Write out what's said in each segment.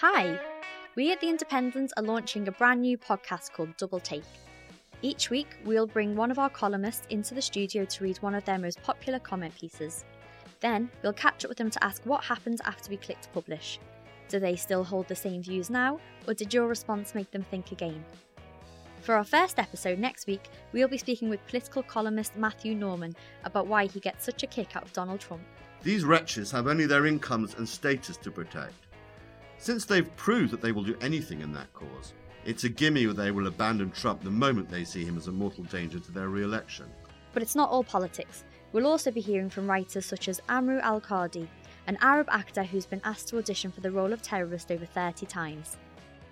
Hi! We at The Independent are launching a brand new podcast called Double Take. Each week, we'll bring one of our columnists into the studio to read one of their most popular comment pieces. Then, we'll catch up with them to ask what happened after we clicked publish. Do they still hold the same views now, or did your response make them think again? For our first episode next week, we'll be speaking with political columnist Matthew Norman about why he gets such a kick out of Donald Trump. These wretches have only their incomes and status to protect. Since they've proved that they will do anything in that cause, it's a gimme that they will abandon Trump the moment they see him as a mortal danger to their re election. But it's not all politics. We'll also be hearing from writers such as Amrou Al-Kadhi, an Arab actor who's been asked to audition for the role of terrorist over 30 times.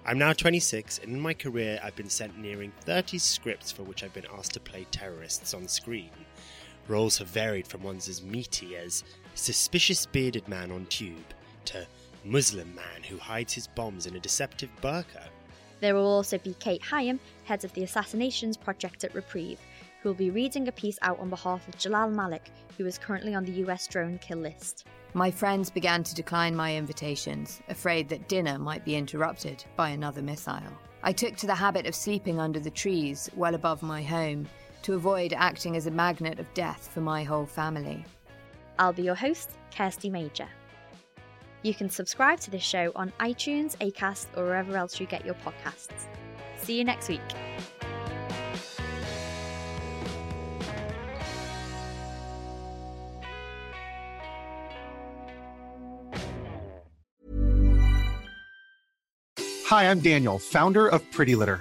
I'm now 26, and in my career, I've been sent nearing 30 scripts for which I've been asked to play terrorists on screen. Roles have varied from ones as meaty as suspicious bearded man on tube to Muslim man who hides his bombs in a deceptive burqa. There will also be Kate Hyam, head of the Assassinations Project at Reprieve, who will be reading a piece out on behalf of Jalal Malik, who is currently on the US drone kill list. My friends began to decline my invitations, afraid that dinner might be interrupted by another missile. I took to the habit of sleeping under the trees well above my home to avoid acting as a magnet of death for my whole family. I'll be your host, Kirsty Major. You can subscribe to this show on iTunes, Acast, or wherever else you get your podcasts. See you next week. Hi, I'm Daniel, founder of Pretty Litter.